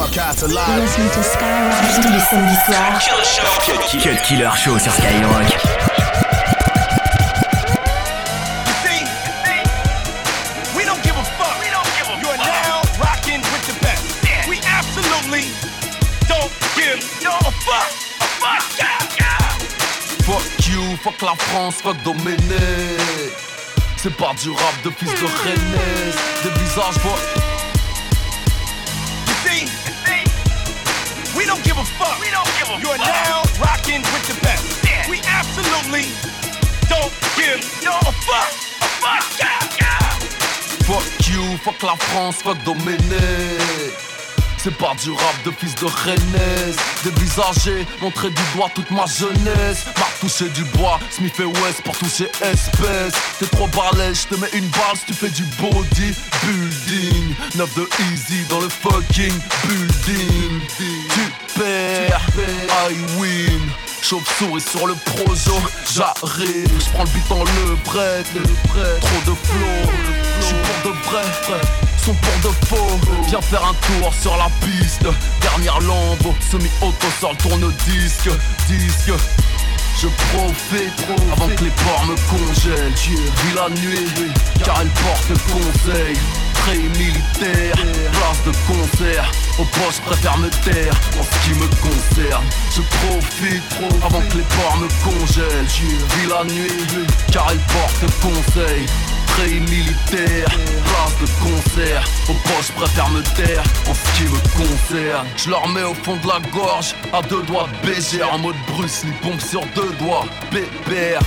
broadcast live. Listen to Skyrock. Tous les samedis soirs. Cut Killer Show sur Skyrock. Fuck. You, fuck. la France, fuck Domenech. C'est pas du rap de fils de Rennes Des visages, fuck fuck. We don't give a You're now rocking with the best. Yeah. We absolutely don't give no a fuck. A fuck. Fuck you, fuck la France, fuck Domenech. C'est pas du rap de fils de Rennes. Dévisager, montrer du doigt toute ma jeunesse. M'a touché du bois, Smith et West pour toucher espèce T'es trop balèze, je te mets une balle si tu fais du body building 9 de easy dans le fucking building. Tu perds, I win. Chauve-souris sur le projo, j'arrive. J'prends le beat en le prêt, trop de flow J'suis pour de vrai sont pour de faux. Viens faire un tour sur la piste. Dernière lambeau, semi-auto sur le tourne-disque. Disque. Je profite trop avant que les ports me congèlent. Vis la nuit, car elle porte conseil. Très militaire, place de concert. Au poste, préfère me taire en ce qui me concerne. Je profite trop avant que les ports me congèlent. Vis la nuit, car elle porte conseil militaire, place de concert. Au poste, préfère me taire en ce qui me concerne. Je leur mets au fond de la gorge, à deux doigts de BG en mode Bruce Lee, pompe sur deux doigts. Pépère,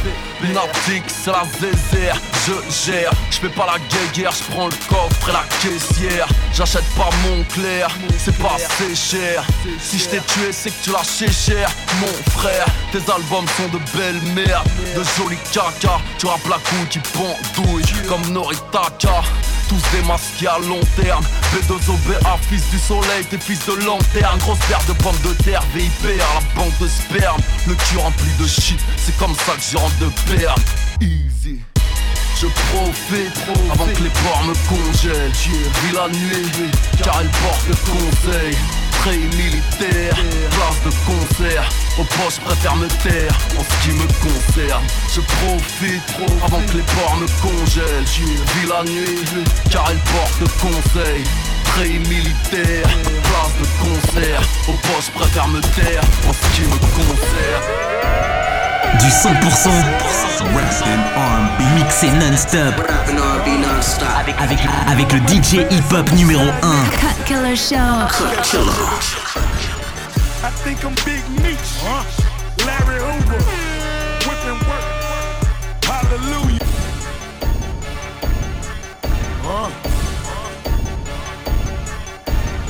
Naptic, c'est la zézère, je gère. Je fais pas la guéguerre, je prends le coffre et la caissière. J'achète pas mon clair, c'est pas assez cher. Si je t'ai tué, c'est que tu l'as cher, mon frère. Tes albums sont de belles merdes, de jolis caca. Tu rappes la couille qui pendouille comme Noritaka. Tous démasqués à long terme. B2OBA, fils du soleil, tes fils de lanterne. Grosse paire de pommes de terre, VIP à la banque de sperme. Le cul rempli de shit, c'est comme ça que j'y rentre de perme. Easy. Je profite trop avant que les ports me congèlent. Vis la nuit, car elle porte conseil militaire, place de concert. Poste, préfère me taire en ce qui me concerne. Je profite trop avant que les ports me congèlent. Vis la nuit, car elle porte conseil. Très militaire, place de concert. Au poste, préfère me taire en ce qui me concerne. Du 100% Rap and R&B mixé non-stop. Avec, avec, avec le DJ hip-hop numéro 1 Cut Killer Show. Cut Killer. I think I'm Big Meech huh? Larry Hoover. Whipping work. Hallelujah. Huh?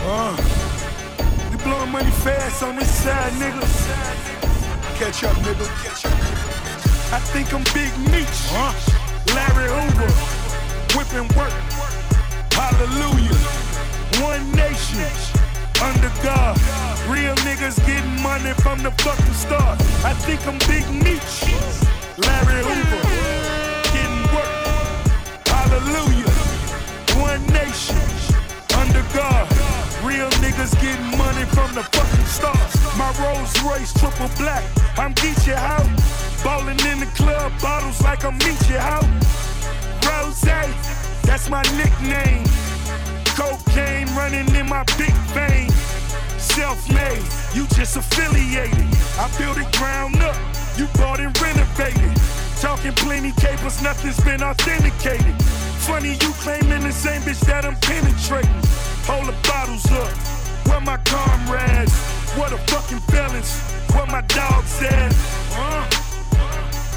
Huh? We blowing money fast on this side, nigga Catch up, nigga. I think I'm Big Meech. Huh? Larry Hoover. Whipping work. Hallelujah. One nation. Under God. Real niggas getting money from the fucking start. I think I'm Big Meech. Larry Hoover. Getting work. Hallelujah. One nation. Under God. Real niggas getting money from the fucking stars. My Rolls Royce triple black. I'm Geechee out. Ballin' in the club, bottles like I'm Meechee out. Rozay, that's my nickname. Cocaine running in my big vein. Self-made, you just affiliated. I built it ground up, you bought and renovated. Talking plenty capers, nothing's been authenticated. Funny you claiming the same bitch that I'm penetrating. Hold the bottles up, where my comrades? What a fucking feelings. What my dogs said. Uh,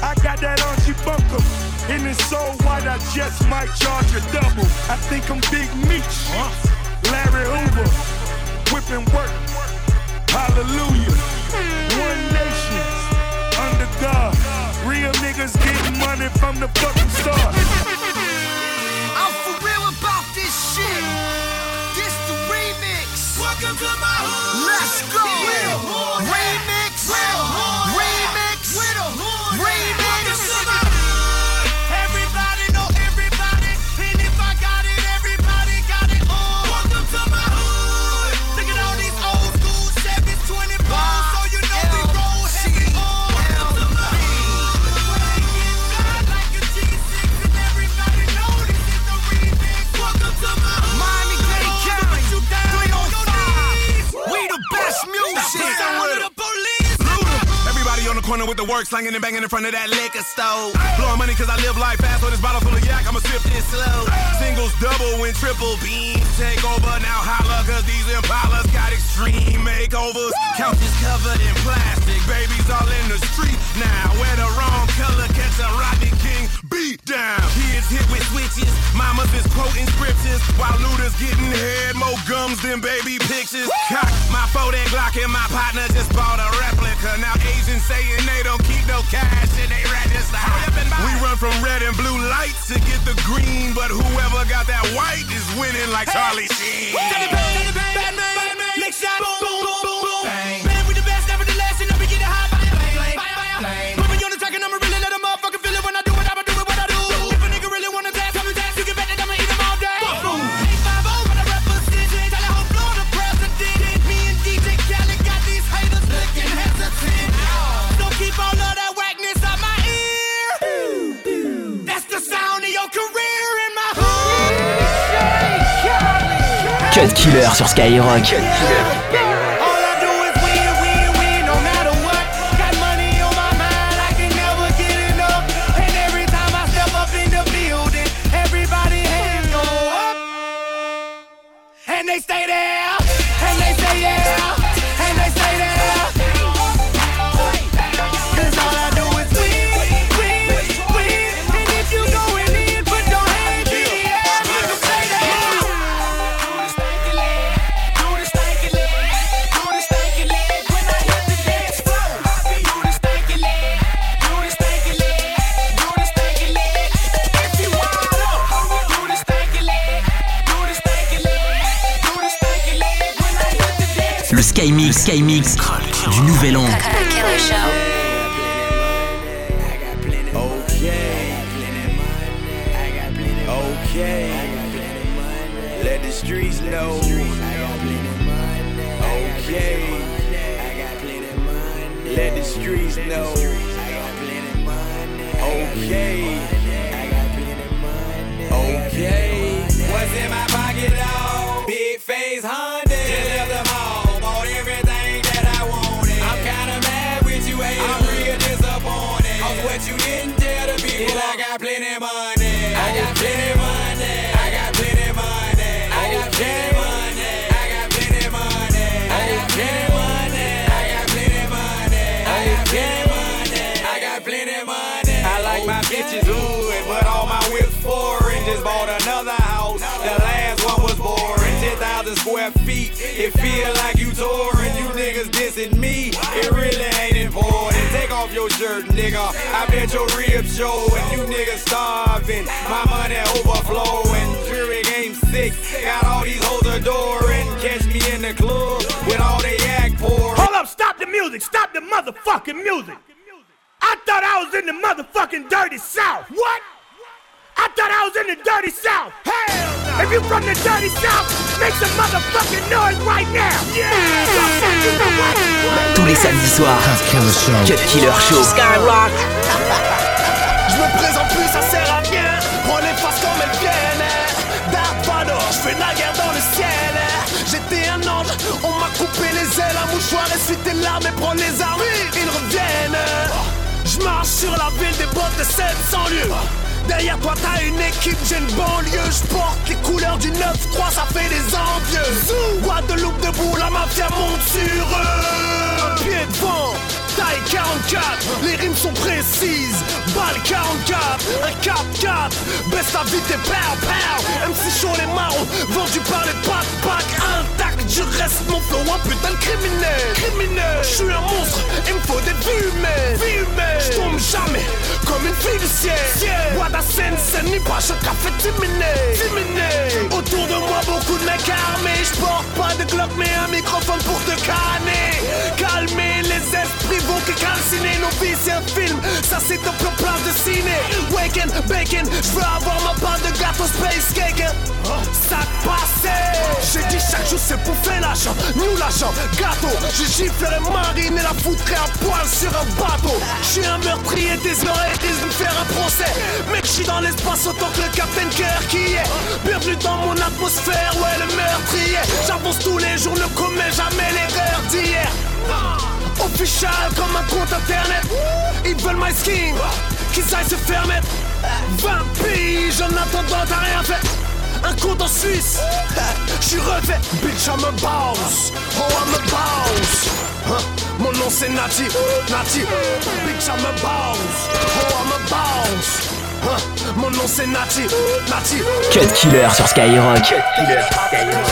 I got that Archie Bunker. And it's so white, I just might charge a double. I think I'm Big Meech. Uh, Larry Hoover. Whipping work. Hallelujah. One nation. Under God. Real niggas getting money from the fucking with the work slanging and banging in front of that liquor store. Blowing money cause I live life fast, so this bottle full of yak, I'ma sip this slow. Singles double and triple beams take over. Now holla cause these impalas got extreme makeovers. Couches covered in plastic, babies all in the street now. Wear the wrong color, catch a Rodney King beat down. Kids hit with switches, mamas is quoting scriptures, while looters getting head, more gums than baby pictures. Cock my 40 Glock and my partner just bought a replica. Now Asians saying they don't keep no cash in they register. We run from red and blue lights to get the green, but whoever got that white is winning like Charlie Sheen. Next shot, boom, boom, boom, boom, boom. Man, we the best, Killer sur Skyrock. It feel like you touring. You niggas dissing me. It really ain't important. Take off your shirt, nigga. I bet your ribs show. And you niggas starving. My money overflowing. Jury game six. Got all these hoes adoring. Catch me in the club with all they act pouring. Hold up, stop the music, stop the motherfucking music. I thought I was in the motherfucking dirty south. What? I thought I was in the dirty south. Hell no. If you from the dirty south, make some motherfucking noise right now. Yeah. Tous les samedis soirs. Cut Killer Show. Skyrock. Je me présente plus, ça sert à rien. Prends les faces comme elles viennent. Dark Vador, je fais la guerre dans le ciel. J'étais un ange, on m'a coupé les ailes. Un mouchoir, essuie tes larmes et prends les armes. Ils reviennent. Je marche sur la ville des bottes de 700 lieues. Derrière toi t'as une équipe, j'ai une banlieue Je porte les couleurs du 9-3, ça fait des envieux. Guadeloupe debout, la mafia monte sur eux. Un pied devant, taille 44 Les rimes sont précises, balle 44 Un 4-4, baisse la vie t'es pow pow MC chaud les marrons, vendu par les pack pack Intact, je reste mon flow, un putain de criminel. Criminel, je suis un monstre, il me faut des vues humaines Vie je tombe jamais comme une fille du ciel. La scène, scène, ni pas chaque café Diminé Autour de moi beaucoup de mecs armés. Je porte pas de Glock mais un microphone pour te canner. Calmer les esprits vont que calciner Nos vies c'est un film, ça c'est top le place de ciné. Waken, bacon, je veux avoir ma part de gâteau space cake. Ça passait. J'ai dit chaque jour c'est pour l'argent Nous l'argent, gâteau Je giflerai Marine et la foutrai à poil sur un bateau Je suis un meurtrier des oreilles de faire un procès Mec je suis dans l'espace autant que le Captain Kirk qui est Bienvenue dans mon atmosphère, ouais le meurtrier J'avance tous les jours, ne commets jamais l'erreur d'hier Official comme un compte internet. Ils veulent my skin, qu'ils aillent se faire mettre. 20 piges en attendant, t'as rien fait. Un compte en Suisse, j'suis refait. Bitch, I'm a boss. Oh, I'm a boss. Hein? Mon nom c'est Nati, Nati. Bitch, I'm a boss. Oh, I'm a boss. Hein? Mon nom c'est Nati, Nati. Cut Killer sur Skyrock. Cut Killer sur Skyrock.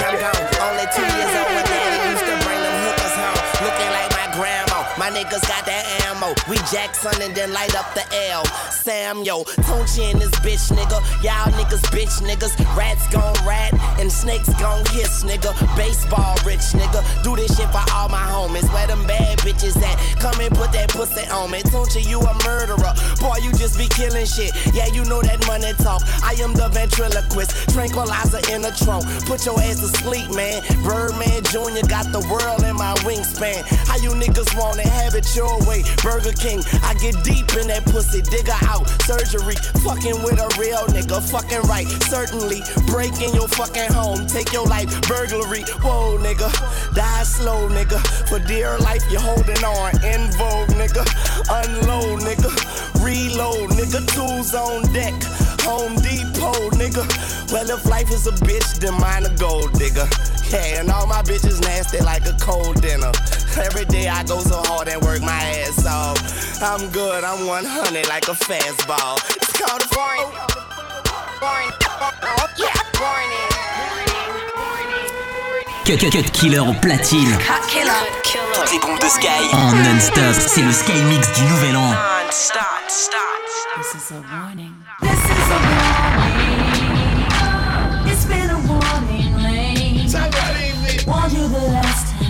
My niggas got that ammo. We Jackson and then light up the L. Sam, yo, Tunechi and this bitch, nigga. Y'all niggas, bitch, niggas. Rats gon' rat and snakes gon' hiss, nigga. Baseball rich, nigga. Do this shit for all my homies. Where them bad bitches at? Come and put that pussy on me. Tunechi, you a murderer. Boy, you just be killing shit. Yeah, you know that money talk. I am the ventriloquist. Tranquilizer in the trunk. Put your ass to sleep, man. Birdman Jr. got the world in my wingspan. How you niggas wanna Have it your way. Burger King. I get deep in that pussy. Digger out. Surgery. Fucking with a real nigga. Fucking right. Certainly. Breaking your fucking home. Take your life. Burglary. Whoa, nigga. Die slow, nigga. For dear life, you're holding on. In vogue, nigga. Unload, nigga. Reload, nigga. Tools on deck. Home Depot, nigga. Well, if life is a bitch, then mine a gold digger. Yeah, and all my bitches nasty like a cold dinner. Every day I go so hard and work my ass off. I'm good, I'm 100 like a fastball. It's called a foreign. Foreign. Yeah. Cut, cut, cut killer au platine. Cut killer. Toutes les bombes de Sky en non-stop. C'est le Sky Mix du Nouvel An. Non-stop, stop. This is a warning. This is a warning. You the last time.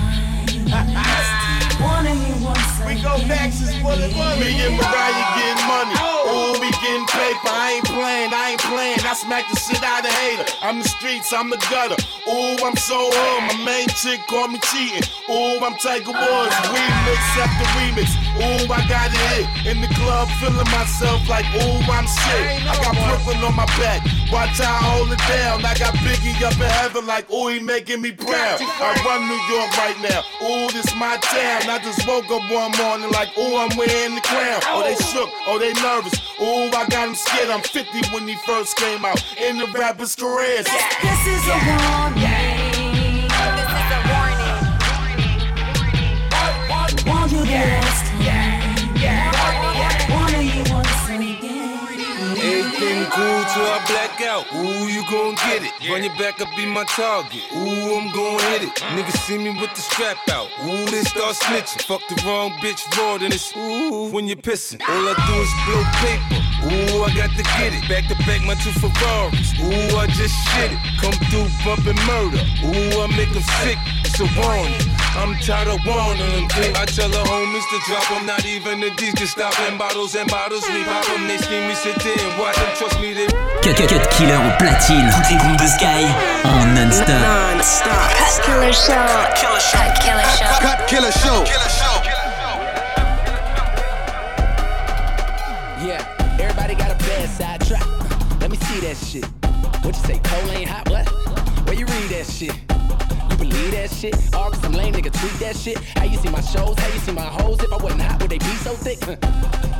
Warning you once We go back since what it was. Me and Mariah getting money. Ooh, we getting paper. I ain't playing, I ain't playing. I smack the shit out of hater. I'm the streets, I'm the gutter. Ooh, I'm so on. My main chick call me cheating. Ooh, I'm Tiger Woods. Remix after remix. Ooh, I got it hit. In the club, feeling myself like, ooh, I'm shit. I got Brooklyn on my back. Watch how I hold it down. I got Biggie up in heaven like, ooh, he making me proud. I run New York right now. Ooh, this my town. I just woke up one morning like, ooh, I'm wearing the crown. Oh, they shook. Oh, they nervous. Ooh, I got him scared. I'm 50 when he first came out in the rapper's career. This is a warning. This is a warning. Warned you the last time. Out. Ooh, you gon' get it. Run your back up, be my target. Ooh, I'm gon' hit it. Mm. Niggas see me with the strap out. Ooh, they start snitching. Fuck the wrong bitch raw, then it's ooh when you're pissing. All I do is blow paper. Ooh, I got to get it. Back to back, my two Ferraris. Ooh, I just shit it. Come through bumping murder. Ooh, I make them sick. It's a warning. I'm tired of warning them. I tell the homies to drop them. Not even the D's can stop them. Bottles and bottles, we pop them. They scheme, we sit there and watch them. Trust me, they. Cut, cut, cut killer au platine. Toutes les bombes de Sky en non-stop. Non-stop. Cut killer show. Cut killer show. Cut Killer Show. Yeah, everybody got a bad side track. Let me see that shit. What you say, cold ain't hot? What? Where you read that shit? Believe that shit? All some lame nigga tweet that shit. How you see my shows? How you see my hoes? If I wasn't hot, would they be so thick?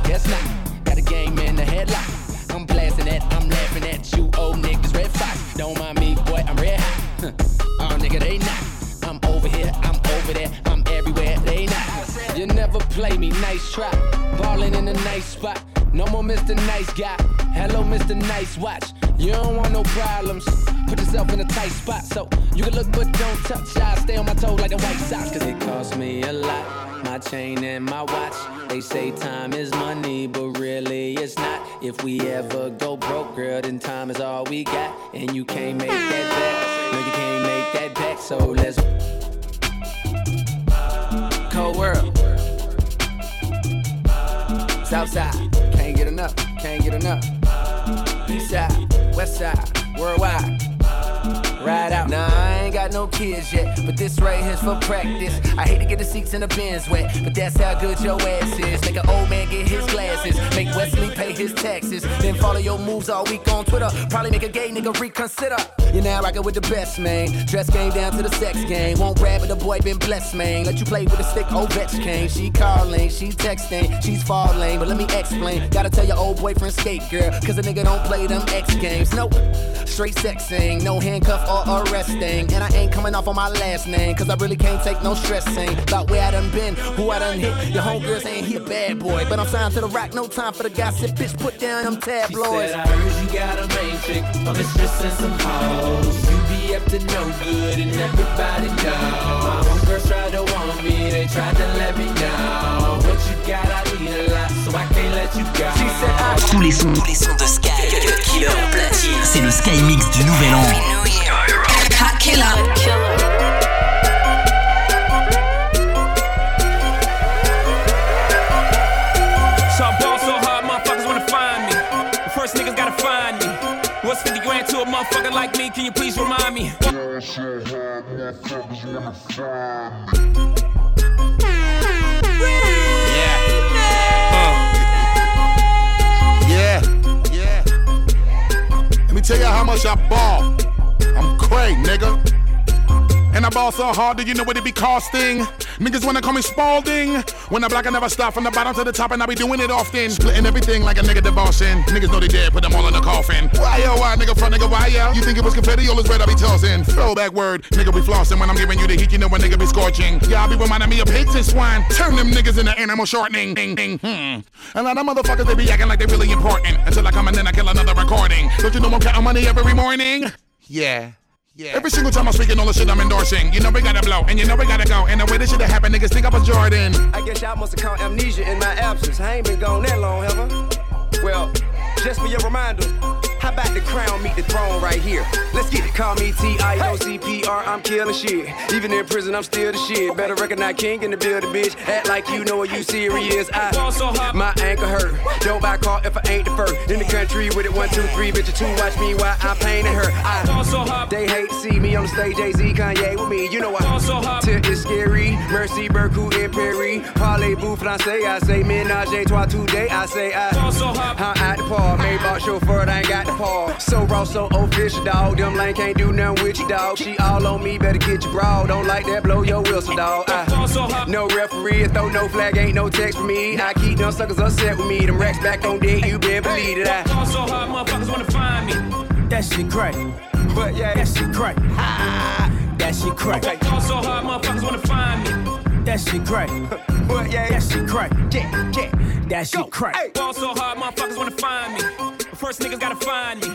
Guess not. Got a game in the headlock. I'm blasting that, I'm laughing at you, old niggas. Redd Foxx, don't mind me, boy, I'm red hot. Oh, nigga, they not. I'm over here, I'm over there, I'm everywhere, they not. You never play me, nice try. Ballin' in a nice spot. No more Mr. Nice Guy. Hello, Mr. Nice Watch. You don't want no problems. Put yourself in a tight spot so you can look but don't touch. I stay on my toes like a white sox, cause it cost me a lot. My chain and my watch. They say time is money, but really it's not. If we ever go broke, girl, then time is all we got. And you can't make that back. No, you can't make that back, so let's. Cold world. Southside, can't get enough, can't get enough. East side, west side, worldwide. Ride out. Nah, I ain't got no kids yet, but this right here's for practice. I hate to get the seats in the bins wet, but that's how good your ass is. Make an old man get his glasses, make Wesley pay his taxes, then follow your moves all week on Twitter. Probably make a gay nigga reconsider. You're now rockin' with the best, man. Dress game down to the sex game. Won't rap, but the boy been blessed, man. Let you play with a stick, oh, Ovechkin. She calling, she texting, she's falling, but let me explain. Gotta tell your old boyfriend skate, girl, cause a nigga don't play them X games. Nope, straight sexing, no handcuff or arresting. And I ain't coming off on my last name, cause I really can't take no stressing. About where I done been, who I done hit. Your homegirl saying he a bad boy, but I'm signed to the rack, no time for the gossip. Bitch, put down them tabloids. She said, I heard you got a main chick, a mistress and some hoes. You be up to no good and everybody know. My homegirls tried to want me, they tried to let me know. What you got, I need a lot, so I can't let you go. She said, I Tous les sons, tous les sons de Sky. Killer platine. C'est le Sky Mix du Nouvel An. Hot killer. So What's 50 grand to a motherfucker like me? Can you please remind me? Yeah, yeah. Let me tell you how much I ball. I'm cray, nigga. And I ball so hard, do you know what it be costing? Niggas wanna call me Spalding. When I black, I never stop from the bottom to the top, and I be doing it often. Splitting everything like a nigga divorcing. Niggas know they dead, put them all in the coffin. Why yo, why nigga front nigga, why yo? You think it was confetti, all is red, I be tossing. Throwback word, nigga be flossing when I'm giving you the heat, you know when nigga be scorching. Y'all be reminding me of pigs and swine. Turn them niggas into animal shortening. Ding, ding, hmm. A lot of motherfuckers, they be acting like they really important. Until I come and then I kill another recording. Don't you know I'm counting money every morning? Yeah. Yeah. Every single time I'm speaking all the shit I'm endorsing. You know we gotta blow, and you know we gotta go. And the way this shit happen, niggas think I'm a Jordan. I guess y'all must have caught amnesia in my absence. I ain't been gone that long, have I? Well, just for your reminder, how about the crown meet the throne right here? Let's get it. Call me T-I-O-C-P-R, I'm killing shit. Even in prison, I'm still the shit. Better recognize king in the building, bitch. Act like you know what you serious. I, my ankle hurt. Don't buy a car if I ain't the first. In the country with it, one, two, three, bitch, two. Watch me while I'm painting her. I, they hate to see me on the stage, Jay-Z, Kanye with me. You know I, till it's scary. Mercy, Berku, and Perry. Parlez-vous français, I say ménage à trois today. I say I, I'm at the park. Maybach chauffeur, I ain't got the paw. So raw, so official, dog. Them lane can't do nothing with you, dog. She all on me, better get your broad. Don't like that, blow your Wilson, dog. I, no referee, throw no flag, ain't no text for me. I keep them suckers upset with me. Them racks back on deck, you been believe it. I, so hard, motherfuckers wanna find me. That shit crack. but yeah, That shit crack. That shit crack. Okay, so hard, motherfuckers wanna find me. That shit crack. but yeah, That shit crack. yeah, yeah. That shit crack. Ball so hard, motherfuckers wanna find me. First niggas gotta find me.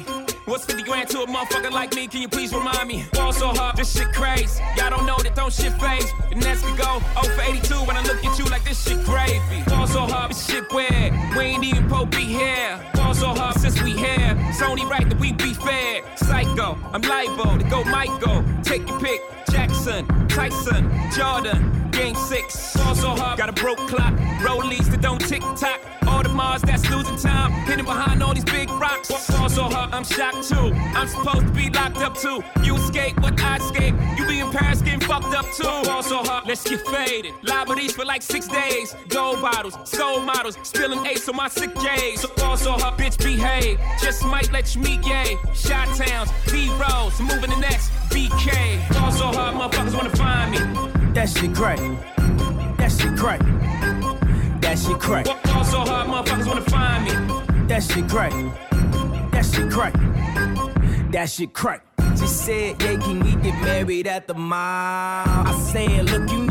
What's 50 grand to a motherfucker like me? Can you please remind me? Ball so hard, this shit crazy. Y'all don't know that don't shit phase. The next could go 0 for 82 when I look at you like this shit gravy. Ball so hard, this shit weird. We ain't even po be here. Ball so hard since we here. It's only right that we be fair. Psycho, I'm liable to go Michael. Take your pick. Jackson, Tyson, Jordan, Game 6. Ball so hard, got a broke clock. Rollies that don't tick tock. All the Mars that's losing time. Hidden behind all these big rocks. Ball so hard, I'm shocked too. I'm supposed to be locked up too. You escape, but I escape. You be in Paris getting fucked up too. Ball so hard, let's get faded. Liberties for like six days. Gold bottles, soul models, spilling ace on my sick days. So ball so hard, bitch behave. Just might let you meet gay. Shot towns, B rolls, moving the next BK. Ball so hard, motherfuckers wanna find me. That shit crack. That shit crack. That shit crack. Ball so hard, motherfuckers wanna find me. That shit crack. That shit crack. That shit crack. She said, yeah, can we get married at the mall? I said, look, you need to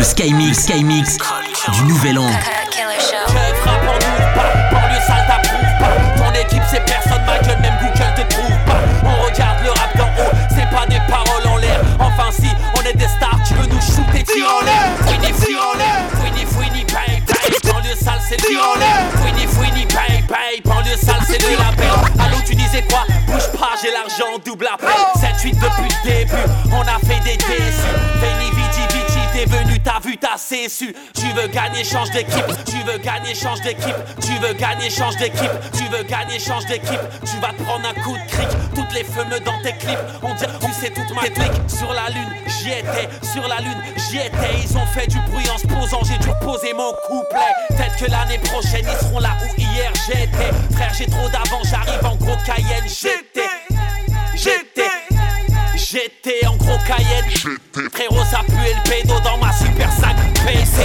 Le Sky Mix, Sky Mix du Nouvel An. Je frappe en pas, banlieue sale t'approuve Ton équipe c'est personne, ma gueule même Google te trouve pas On regarde le rap d'en haut, c'est pas des paroles en l'air Enfin si, on est des stars, tu veux nous shooter, tire en l'air Fouini, fouini fouini, fouini, paye, paye Banlieue sale c'est tir en l'air Fouini, fouini, paye, paye Banlieue sale c'est de la peine Allô tu disais quoi Bouge pas, j'ai l'argent, double appel 7-8 depuis le début, on a fait des déçus Tu veux gagner, change d'équipe. Tu veux gagner, change d'équipe. Tu veux gagner, change d'équipe. Tu veux gagner, change d'équipe. Tu vas te prendre un coup de cric. Toutes les feux dans tes clips On dirait, tu sais toute ma technique Sur la lune, j'y étais. Sur la lune, j'y étais. Ils ont fait du bruit en se posant. J'ai dû poser mon couplet. Peut-être que l'année prochaine Ils seront là où hier j'étais. Frère, j'ai trop d'avant J'arrive en gros Cayenne. J'étais J'étais J'étais en gros Cayenne Frérot ça pue le pédo dans ma super 5 PC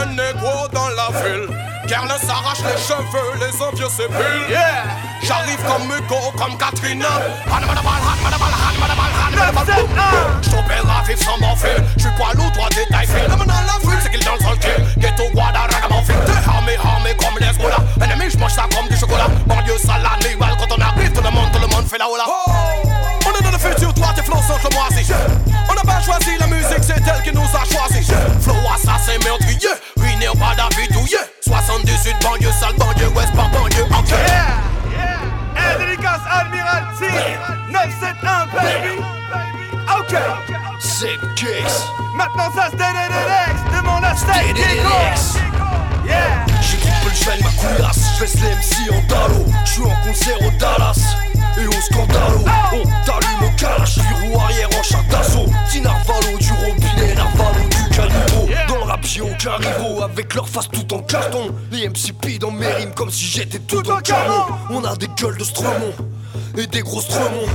Un négro dans la ville Carle s'arrache les cheveux, les envieux s'épulent Yeah J'arrive comme Hugo, comme Katrina. J't'opère à vivre sans morphine J'suis poids lourd, toi détail fil L'homme dans la ville, c'est qu'il danse le kill Ghetto, Guada, ragamuffin T'es armé, armé comme les Gola Ennemi, j'mange ça comme du chocolat. Banlieue, sale, animal Quand on arrive, tout le monde, tout le monde fait la hola. On est dans le futur, toi t'es flow sans que moi si. On n'a pas choisi la musique, c'est elle qui nous a choisi Flow assassin meurtrier, ruiné au bas d'habitude 78 banlieue, sale banlieue, ouest par banlieue, Yeah. Dédicace Admiralty 971 baby. Ok. Sick case. Maintenant ça se DDDX. Demande à Steak DDDX. Yeah. J'équipe le j'vais ma couillasse, j'laisse les MC en dallo J'suis en concert au Dallas et au Scandalo On t'allume au calache, puis roue arrière en char d'assaut Petit narvalo du robinet, narvalo du caniveau Dans j'ai aucun rivaux, avec leur face tout en carton. Les MC dans mes rimes comme si j'étais tout, en carton. On a des gueules de Stromon et des gros stremons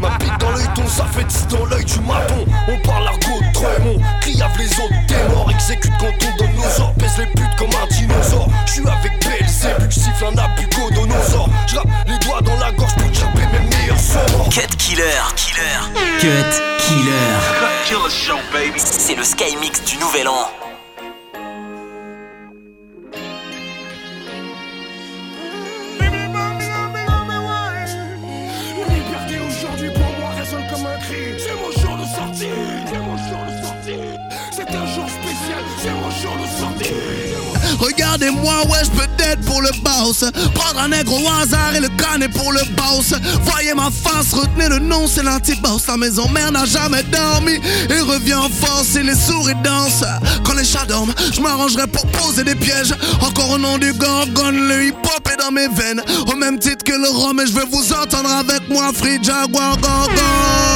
Ma pique dans l'œil ton ça fait 10 dans l'œil du maton. On parle argot de Tremont Criave les autres t'es mort Exécute quand on donne nos ordres Pèse les putes comme un dinosaure. J'suis avec Belzébuth Siffle un abucodonosor J'rappe les doigts dans la gorge pour chapper mes meilleurs sorts. Cut Killer. Killer. Cut Killer. Killer show baby C'est le Sky Mix du Nouvel An. Regardez-moi, ouais, je peux pour le boss. Prendre un nègre au hasard et le canner pour le boss. Voyez ma face, retenez le nom, c'est l'anti-boss. La maison mère n'a jamais dormi et revient en force et les souris dansent. Quand les chats dorment, je m'arrangerai pour poser des pièges. Encore au nom du gorgone, le hip-hop est dans mes veines. Au même titre que le rhum, et je vais vous entendre avec moi, Free Jaguar Gorgon.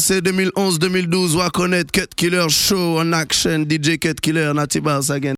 C'est 2011-2012, Wakonet, Cut Killer Show en action, DJ Cut Killer, Natty Bars again.